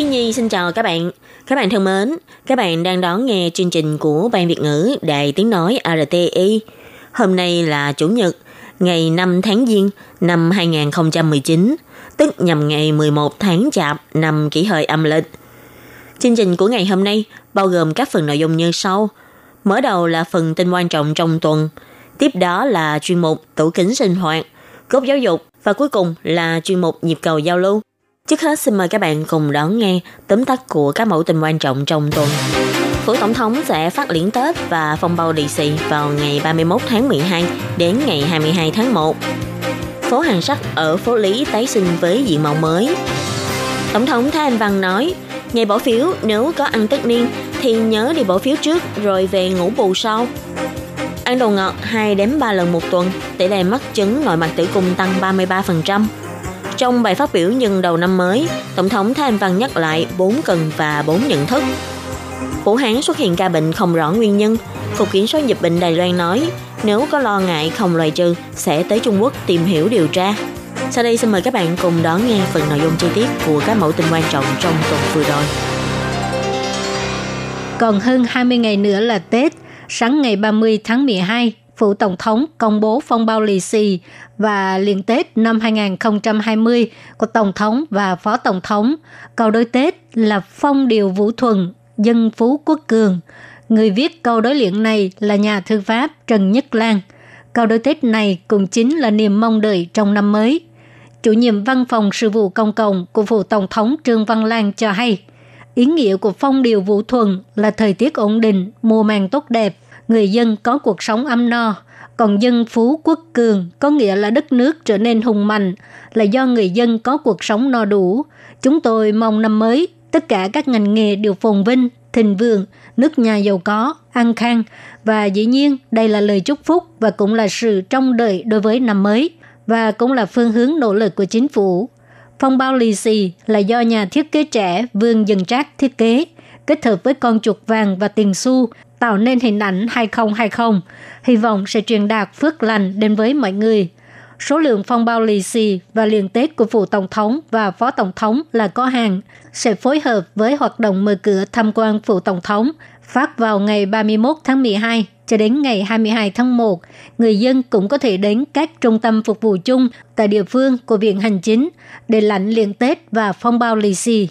Khi Nhi xin chào các bạn. Các bạn thân mến, các bạn đang đón nghe chương trình của Ban Việt ngữ Đài Tiếng Nói RTI. Hôm nay là Chủ nhật, ngày 5 tháng Giêng năm 2019, tức nhằm ngày 11 tháng Chạp năm kỷ hợi âm lịch. Chương trình của ngày hôm nay bao gồm các phần nội dung như sau. Mở đầu là phần tin quan trọng trong tuần, tiếp đó là chuyên mục tủ kính sinh hoạt, cốt giáo dục và cuối cùng là chuyên mục nhịp cầu giao lưu. Trước hết xin mời các bạn cùng đón nghe tóm tắt của các mẫu tin quan trọng trong tuần. Phủ Tổng thống sẽ phát liễn Tết và phong bao lì xì vào ngày 31 tháng 12 đến ngày 22 tháng 1. Phố hàng sắt ở phố Lý tái sinh với diện mạo mới. Tổng thống Thái Anh Văn nói, ngày bỏ phiếu nếu có ăn tất niên thì nhớ đi bỏ phiếu trước rồi về ngủ bù sau. Ăn đồ ngọt 2 đến 3 lần một tuần, tỷ lệ mắc chứng nội mạc tử cung tăng 33%. Trong bài phát biểu nhân đầu năm mới, Tổng thống Thái Anh Văn nhắc lại 4 cần và 4 nhận thức. Vũ Hán xuất hiện ca bệnh không rõ nguyên nhân. Cục Kiểm soát Dịch bệnh Đài Loan nói, nếu có lo ngại không loại trừ, sẽ tới Trung Quốc tìm hiểu điều tra. Sau đây xin mời các bạn cùng đón nghe phần nội dung chi tiết của các mẫu tin quan trọng trong tuần vừa rồi. Còn hơn 20 ngày nữa là Tết, sáng ngày 30 tháng 12, Phủ Tổng thống công bố phong bao lì xì và liền Tết năm 2020 của Tổng thống và Phó Tổng thống. Câu đối Tết là Phong Điều Vũ Thuần, Dân Phú Quốc Cường. Người viết câu đối liện này là nhà thư pháp Trần Nhất Lan. Câu đối Tết này cũng chính là niềm mong đợi trong năm mới. Chủ nhiệm văn phòng sự vụ công cộng của Phủ Tổng thống Trương Văn Lan cho hay, ý nghĩa của phong điều vũ thuần là thời tiết ổn định, mùa màng tốt đẹp, người dân có cuộc sống ấm no, còn dân phú quốc cường có nghĩa là đất nước trở nên hùng mạnh, là do người dân có cuộc sống no đủ. Chúng tôi mong năm mới, tất cả các ngành nghề đều phồn vinh, thịnh vượng, nước nhà giàu có, an khang. Và dĩ nhiên, đây là lời chúc phúc và cũng là sự trông đợi đối với năm mới và cũng là phương hướng nỗ lực của chính phủ. Phong bao lì xì là do nhà thiết kế trẻ Vương Dần Trác thiết kế, kết hợp với con chuột vàng và tiền xu tạo nên hình ảnh 2020, hy vọng sẽ truyền đạt phước lành đến với mọi người. Số lượng phong bao lì xì và liền Tết của phụ tổng thống và phó tổng thống là có hàng, sẽ phối hợp với hoạt động mở cửa tham quan phụ tổng thống phát vào ngày 31 tháng 12 cho đến ngày 22 tháng 1. Người dân cũng có thể đến các trung tâm phục vụ chung tại địa phương của Viện Hành Chính để lãnh liền Tết và phong bao lì xì.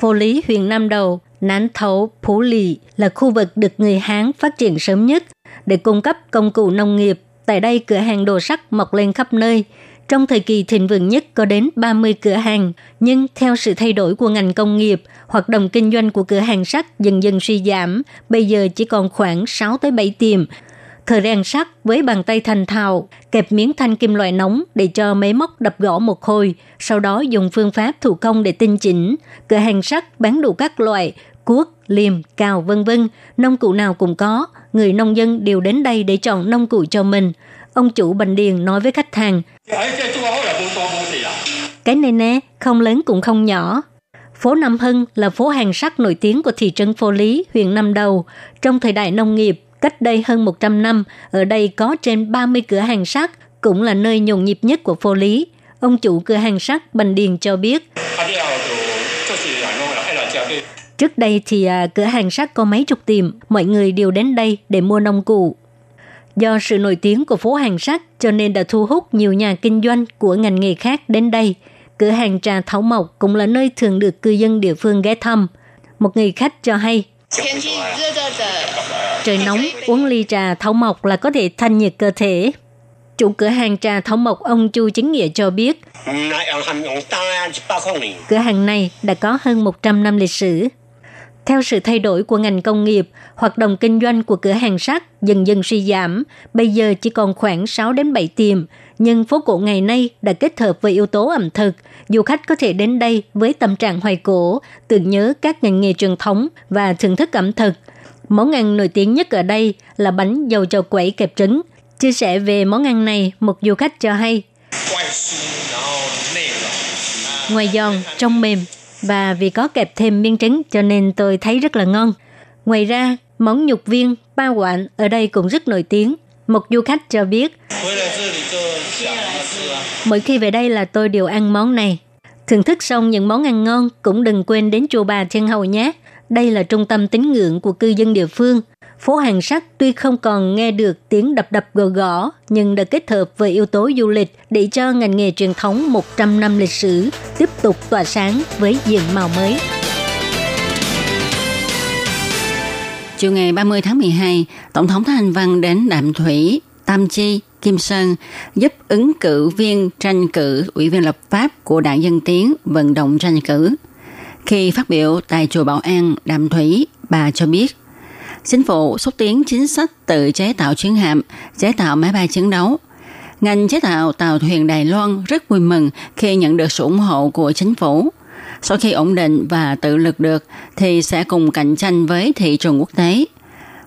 Phố Lý huyện Nam Đầu, Nán Thấu, Phú Lì là khu vực được người Hán phát triển sớm nhất để cung cấp công cụ nông nghiệp. Tại đây cửa hàng đồ sắt mọc lên khắp nơi. Trong thời kỳ thịnh vượng nhất có đến 30 cửa hàng, nhưng theo sự thay đổi của ngành công nghiệp, hoạt động kinh doanh của cửa hàng sắt dần dần suy giảm, bây giờ chỉ còn khoảng 6 tới 7 tiệm. Thợ rèn sắt với bàn tay thành thạo, kẹp miếng thanh kim loại nóng để cho máy móc đập gõ một hồi, sau đó dùng phương pháp thủ công để tinh chỉnh. Cửa hàng sắt bán đủ các loại, cuốc, liềm, cào vân vân, nông cụ nào cũng có. Người nông dân đều đến đây để chọn nông cụ cho mình. Ông chủ Bành Điền nói với khách hàng, cái này nè, không lớn cũng không nhỏ. Phố Nam Hưng là phố hàng sắt nổi tiếng của thị trấn Phố Lý, huyện Nam Đầu. Trong thời đại nông nghiệp, cách đây hơn 100 năm, ở đây có trên 30 cửa hàng sắt, cũng là nơi nhộn nhịp nhất của Phố Lý. Ông chủ cửa hàng sắt Bành Điền cho biết. Trước đây thì à, cửa hàng sắt có mấy chục tiệm, mọi người đều đến đây để mua nông cụ. Do sự nổi tiếng của phố hàng sắt cho nên đã thu hút nhiều nhà kinh doanh của ngành nghề khác đến đây. Cửa hàng trà Thảo Mộc cũng là nơi thường được cư dân địa phương ghé thăm. Một người khách cho hay, trời nóng, uống ly trà Thảo Mộc là có thể thanh nhiệt cơ thể. Chủ cửa hàng trà Thảo Mộc ông Chu Chính Nghĩa cho biết, cửa hàng này đã có hơn 100 năm lịch sử. Theo sự thay đổi của ngành công nghiệp, hoạt động kinh doanh của cửa hàng sắt dần dần suy giảm, bây giờ chỉ còn khoảng 6 đến 7 tiệm, nhưng phố cổ ngày nay đã kết hợp với yếu tố ẩm thực. Du khách có thể đến đây với tâm trạng hoài cổ, tưởng nhớ các ngành nghề truyền thống và thưởng thức ẩm thực. Món ăn nổi tiếng nhất ở đây là bánh dầu trầu quẩy kẹp trứng. Chia sẻ về món ăn này, một du khách cho hay. Ngoài giòn, trong mềm, và vì có kẹp thêm miếng trứng cho nên tôi thấy rất là ngon. Ngoài ra, món nhục viên, ba quạng ở đây cũng rất nổi tiếng. Một du khách cho biết, mỗi khi về đây là tôi đều ăn món này. Thưởng thức xong những món ăn ngon cũng đừng quên đến chùa Bà Thiên Hầu nhé. Đây là trung tâm tín ngưỡng của cư dân địa phương. Phố hàng sắt tuy không còn nghe được tiếng đập đập gõ gõ, nhưng đã kết hợp với yếu tố du lịch để cho ngành nghề truyền thống 100 năm lịch sử tiếp tục tỏa sáng với diện màu mới. Chiều ngày 30 tháng 12, Tổng thống Thái Anh Văn đến Đạm Thủy, Tam Chi, Kim Sơn giúp ứng cử viên tranh cử ủy viên lập pháp của đảng Dân Tiến vận động tranh cử. Khi phát biểu tại chùa Bảo An, Đàm Thủy, bà cho biết chính phủ xúc tiến chính sách tự chế tạo chiến hạm, chế tạo máy bay chiến đấu. Ngành chế tạo tàu thuyền Đài Loan rất vui mừng khi nhận được sự ủng hộ của chính phủ. Sau khi ổn định và tự lực được thì sẽ cùng cạnh tranh với thị trường quốc tế.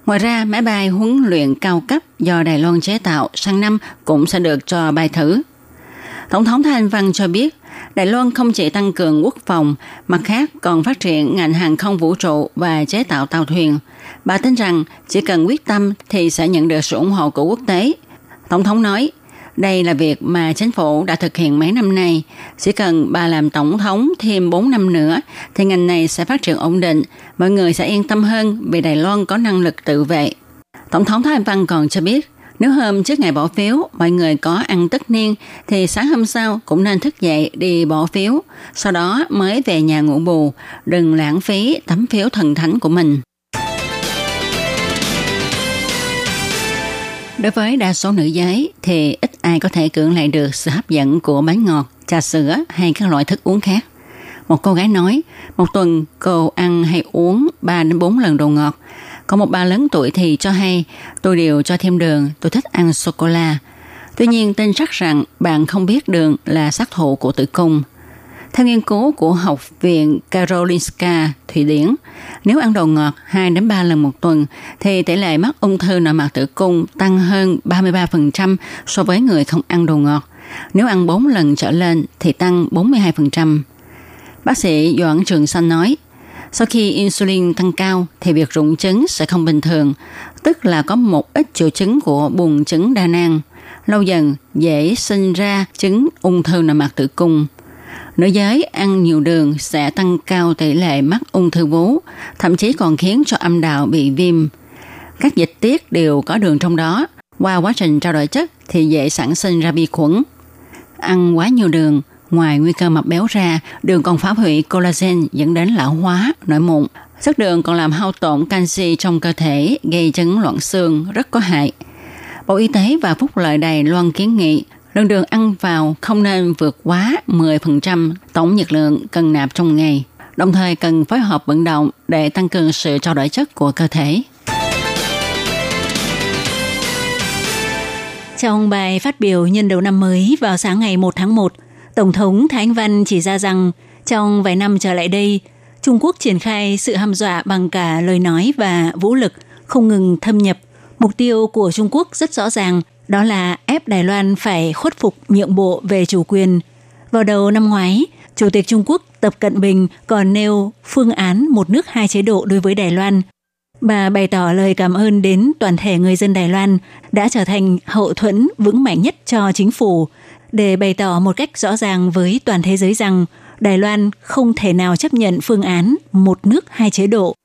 Ngoài ra, máy bay huấn luyện cao cấp do Đài Loan chế tạo sang năm cũng sẽ được cho bay thử. Tổng thống Thanh Văn cho biết, Đài Loan không chỉ tăng cường quốc phòng, mặt khác còn phát triển ngành hàng không vũ trụ và chế tạo tàu thuyền. Bà tin rằng chỉ cần quyết tâm thì sẽ nhận được sự ủng hộ của quốc tế. Tổng thống nói, đây là việc mà chính phủ đã thực hiện mấy năm nay. Chỉ cần bà làm tổng thống thêm 4 năm nữa thì ngành này sẽ phát triển ổn định. Mọi người sẽ yên tâm hơn vì Đài Loan có năng lực tự vệ. Tổng thống Thái Anh Văn còn cho biết, nếu hôm trước ngày bỏ phiếu mọi người có ăn tất niên thì sáng hôm sau cũng nên thức dậy đi bỏ phiếu, sau đó mới về nhà ngủ bù, đừng lãng phí tấm phiếu thần thánh của mình. Đối với đa số nữ giới thì ít ai có thể cưỡng lại được sự hấp dẫn của bánh ngọt, trà sữa hay các loại thức uống khác. Một cô gái nói, một tuần cô ăn hay uống 3 đến 4 lần đồ ngọt. Còn một bà lớn tuổi thì cho hay, tôi đều cho thêm đường, tôi thích ăn sô-cô-la. Tuy nhiên tin chắc rằng bạn không biết đường là sát thủ của tử cung. Theo nghiên cứu của Học viện Karolinska, Thụy Điển, nếu ăn đồ ngọt 2 đến 3 lần một tuần thì tỷ lệ mắc ung thư nội mạc tử cung tăng hơn 33% so với người không ăn đồ ngọt. Nếu ăn 4 lần trở lên thì tăng 42%. Bác sĩ Doãn Trường Xanh nói, sau khi insulin tăng cao thì việc rụng trứng sẽ không bình thường, tức là có một ít triệu chứng của buồng trứng đa nang. Lâu dần dễ sinh ra chứng ung thư nội mạc tử cung. Nữ giới ăn nhiều đường sẽ tăng cao tỷ lệ mắc ung thư vú, thậm chí còn khiến cho âm đạo bị viêm. Các dịch tiết đều có đường trong đó. Qua quá trình trao đổi chất thì dễ sản sinh ra vi khuẩn. Ăn quá nhiều đường, ngoài nguy cơ mập béo ra, đường còn phá hủy collagen dẫn đến lão hóa, nổi mụn. Chất đường còn làm hao tổn canxi trong cơ thể, gây chứng loạn xương, rất có hại. Bộ Y tế và Phúc Lợi Đài Loan kiến nghị Lượng đường ăn vào không nên vượt quá 10% tổng nhiệt lượng cần nạp trong ngày. Đồng thời cần phối hợp vận động để tăng cường sự trao đổi chất của cơ thể. Trong bài phát biểu nhân đầu năm mới vào sáng ngày 1 tháng 1, Tổng thống Thái Anh Văn chỉ ra rằng trong vài năm trở lại đây, Trung Quốc triển khai sự hăm dọa bằng cả lời nói và vũ lực không ngừng thâm nhập. Mục tiêu của Trung Quốc rất rõ ràng đó là ép Đài Loan phải khuất phục nhượng bộ về chủ quyền. Vào đầu năm ngoái, Chủ tịch Trung Quốc Tập Cận Bình còn nêu phương án một nước hai chế độ đối với Đài Loan. Bà bày tỏ lời cảm ơn đến toàn thể người dân Đài Loan đã trở thành hậu thuẫn vững mạnh nhất cho chính phủ để bày tỏ một cách rõ ràng với toàn thế giới rằng Đài Loan không thể nào chấp nhận phương án một nước hai chế độ.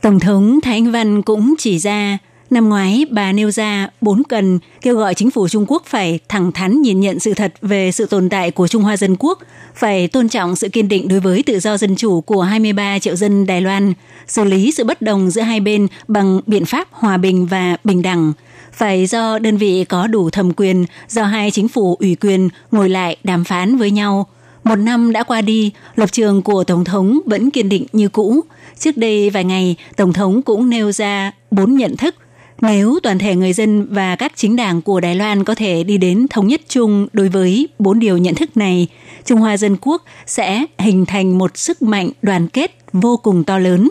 Tổng thống Thái Anh Văn cũng chỉ ra, năm ngoái bà nêu ra bốn cần kêu gọi chính phủ Trung Quốc phải thẳng thắn nhìn nhận sự thật về sự tồn tại của Trung Hoa Dân Quốc, phải tôn trọng sự kiên định đối với tự do dân chủ của 23 triệu dân Đài Loan, xử lý sự bất đồng giữa hai bên bằng biện pháp hòa bình và bình đẳng, phải do đơn vị có đủ thẩm quyền, do hai chính phủ ủy quyền ngồi lại đàm phán với nhau – Một năm đã qua đi, lập trường của Tổng thống vẫn kiên định như cũ. Trước đây vài ngày, Tổng thống cũng nêu ra bốn nhận thức. Nếu toàn thể người dân và các chính đảng của Đài Loan có thể đi đến thống nhất chung đối với bốn điều nhận thức này, Trung Hoa Dân Quốc sẽ hình thành một sức mạnh đoàn kết vô cùng to lớn.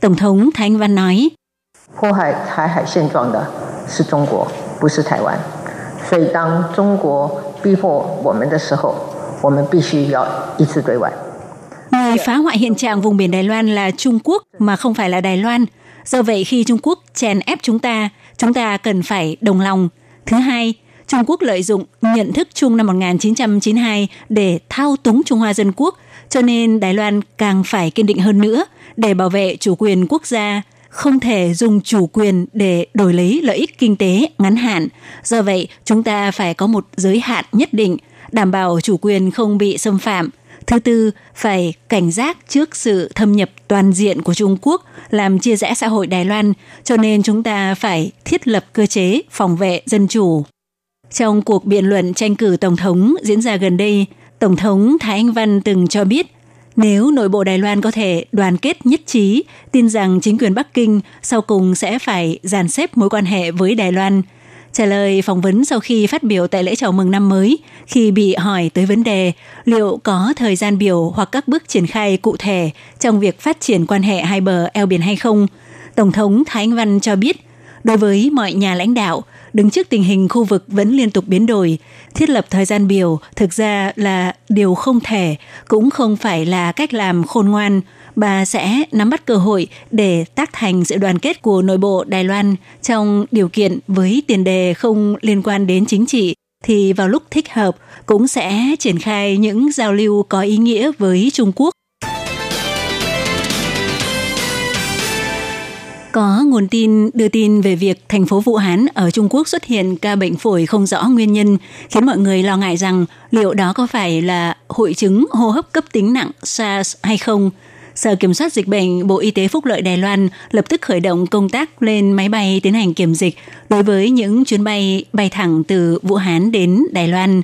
Tổng thống Thanh Văn nói: "Phô hại Thái Hải Xên Trọng đó là Trung Quốc, không phải Anh Văn nói, Người phá hoại hiện trạng vùng biển Đài Loan là Trung Quốc mà không phải là Đài Loan. Do vậy khi Trung Quốc chèn ép chúng ta, chúng ta cần phải đồng lòng. Thứ hai, Trung Quốc lợi dụng nhận thức chung năm 1992 để thao túng Trung Hoa Dân Quốc, cho nên Đài Loan càng phải kiên định hơn nữa để bảo vệ chủ quyền quốc gia, không thể dùng chủ quyền để đổi lấy lợi ích kinh tế ngắn hạn. Do vậy, chúng ta phải có một giới hạn nhất định, đảm bảo chủ quyền không bị xâm phạm. Thứ tư, phải cảnh giác trước sự thâm nhập toàn diện của Trung Quốc làm chia rẽ xã hội Đài Loan, cho nên chúng ta phải thiết lập cơ chế phòng vệ dân chủ. Trong cuộc biện luận tranh cử Tổng thống diễn ra gần đây, Tổng thống Thái Anh Văn từng cho biết nếu nội bộ Đài Loan có thể đoàn kết nhất trí, tin rằng chính quyền Bắc Kinh sau cùng sẽ phải dàn xếp mối quan hệ với Đài Loan. Trả lời phỏng vấn sau khi phát biểu tại lễ chào mừng năm mới, khi bị hỏi tới vấn đề liệu có thời gian biểu hoặc các bước triển khai cụ thể trong việc phát triển quan hệ hai bờ eo biển hay không, Tổng thống Thái Anh Văn cho biết, đối với mọi nhà lãnh đạo, đứng trước tình hình khu vực vẫn liên tục biến đổi, thiết lập thời gian biểu thực ra là điều không thể, cũng không phải là cách làm khôn ngoan. Bà sẽ nắm bắt cơ hội để tác thành sự đoàn kết của nội bộ Đài Loan trong điều kiện với tiền đề không liên quan đến chính trị thì vào lúc thích hợp cũng sẽ triển khai những giao lưu có ý nghĩa với Trung Quốc Có nguồn tin đưa tin về việc thành phố Vũ Hán ở Trung Quốc xuất hiện ca bệnh phổi không rõ nguyên nhân, khiến mọi người lo ngại rằng liệu đó có phải là hội chứng hô hấp cấp tính nặng SARS hay không. Sở Kiểm soát Dịch bệnh Bộ Y tế Phúc lợi Đài Loan lập tức khởi động công tác lên máy bay tiến hành kiểm dịch đối với những chuyến bay bay thẳng từ Vũ Hán đến Đài Loan.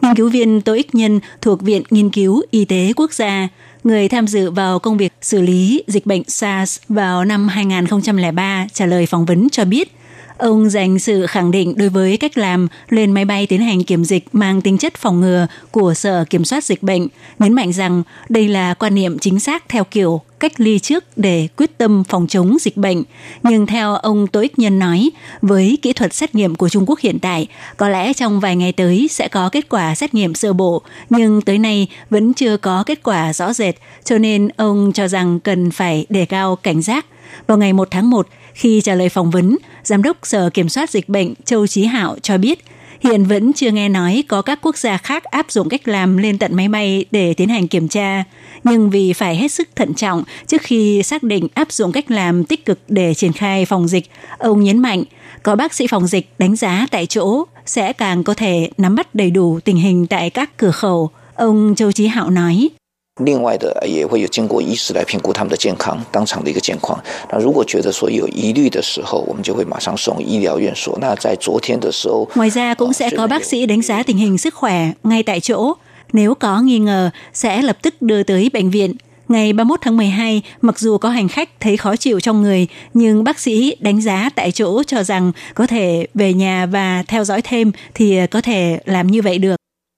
Nghiên cứu viên Tô Ích Nhân thuộc Viện Nghiên cứu Y tế Quốc gia người tham dự vào công việc xử lý dịch bệnh SARS vào năm 2003 trả lời phỏng vấn cho biết – Ông dành sự khẳng định đối với cách làm lên máy bay tiến hành kiểm dịch mang tính chất phòng ngừa của Sở Kiểm soát Dịch bệnh, nhấn mạnh rằng đây là quan niệm chính xác theo kiểu cách ly trước để quyết tâm phòng chống dịch bệnh. Nhưng theo ông Tô Ích Nhân nói, với kỹ thuật xét nghiệm của Trung Quốc hiện tại, có lẽ trong vài ngày tới sẽ có kết quả xét nghiệm sơ bộ, nhưng tới nay vẫn chưa có kết quả rõ rệt, cho nên ông cho rằng cần phải đề cao cảnh giác. Vào ngày 1 tháng 1, khi trả lời phỏng vấn, Giám đốc Sở Kiểm soát Dịch bệnh Châu Chí Hạo cho biết hiện vẫn chưa nghe nói có các quốc gia khác áp dụng cách làm lên tận máy bay để tiến hành kiểm tra. Nhưng vì phải hết sức thận trọng trước khi xác định áp dụng cách làm tích cực để triển khai phòng dịch, ông nhấn mạnh có bác sĩ phòng dịch đánh giá tại chỗ sẽ càng có thể nắm bắt đầy đủ tình hình tại các cửa khẩu. Ông Châu Chí Hạo nói. 另外的也会有经过医师来评估他们的健康，当场的一个健况。那如果觉得说有疑虑的时候，我们就会马上送医疗院所。那在昨天的时候，ngoài ra cũng sẽ có bác sĩ đánh giá tình hình sức khỏe ngay tại chỗ. Nếu có nghi ngờ, sẽ lập tức đưa tới bệnh viện. Ngày 31 tháng 12, mặc dù có hành khách thấy khó chịu trong người, nhưng bác sĩ đánh giá tại chỗ cho rằng có thể về nhà và theo dõi thêm thì có thể làm như vậy được.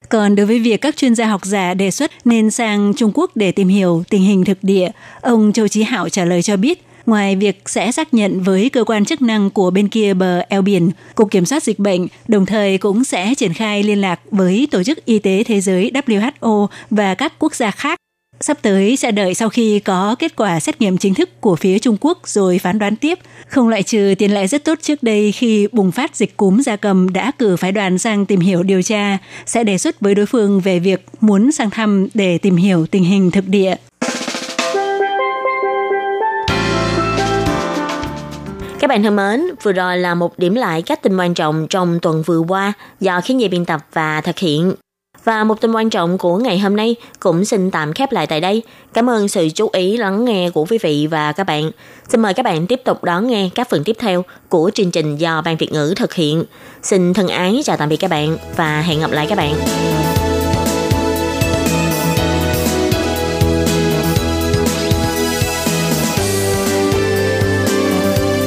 Còn đối với việc các chuyên gia học giả đề xuất nên sang Trung Quốc để tìm hiểu tình hình thực địa, ông Châu Chí Hạo trả lời cho biết, ngoài việc sẽ xác nhận với cơ quan chức năng của bên kia bờ eo biển, Cục Kiểm soát Dịch bệnh đồng thời cũng sẽ triển khai liên lạc với Tổ chức Y tế Thế giới WHO và các quốc gia khác. Sắp tới sẽ đợi sau khi có kết quả xét nghiệm chính thức của phía Trung Quốc rồi phán đoán tiếp. Không loại trừ tiền lệ rất tốt trước đây khi bùng phát dịch cúm gia cầm đã cử phái đoàn sang tìm hiểu điều tra, sẽ đề xuất với đối phương về việc muốn sang thăm để tìm hiểu tình hình thực địa. Các bạn thân mến, vừa rồi là một điểm lại các tin quan trọng trong tuần vừa qua do khiến dây biên tập và thực hiện. Và một tin quan trọng của ngày hôm nay cũng xin tạm khép lại tại đây. Cảm ơn sự chú ý lắng nghe của quý vị và các bạn. Xin mời các bạn tiếp tục đón nghe các phần tiếp theo của chương trình do Ban Việt ngữ thực hiện. Xin thân ái chào tạm biệt các bạn và hẹn gặp lại các bạn.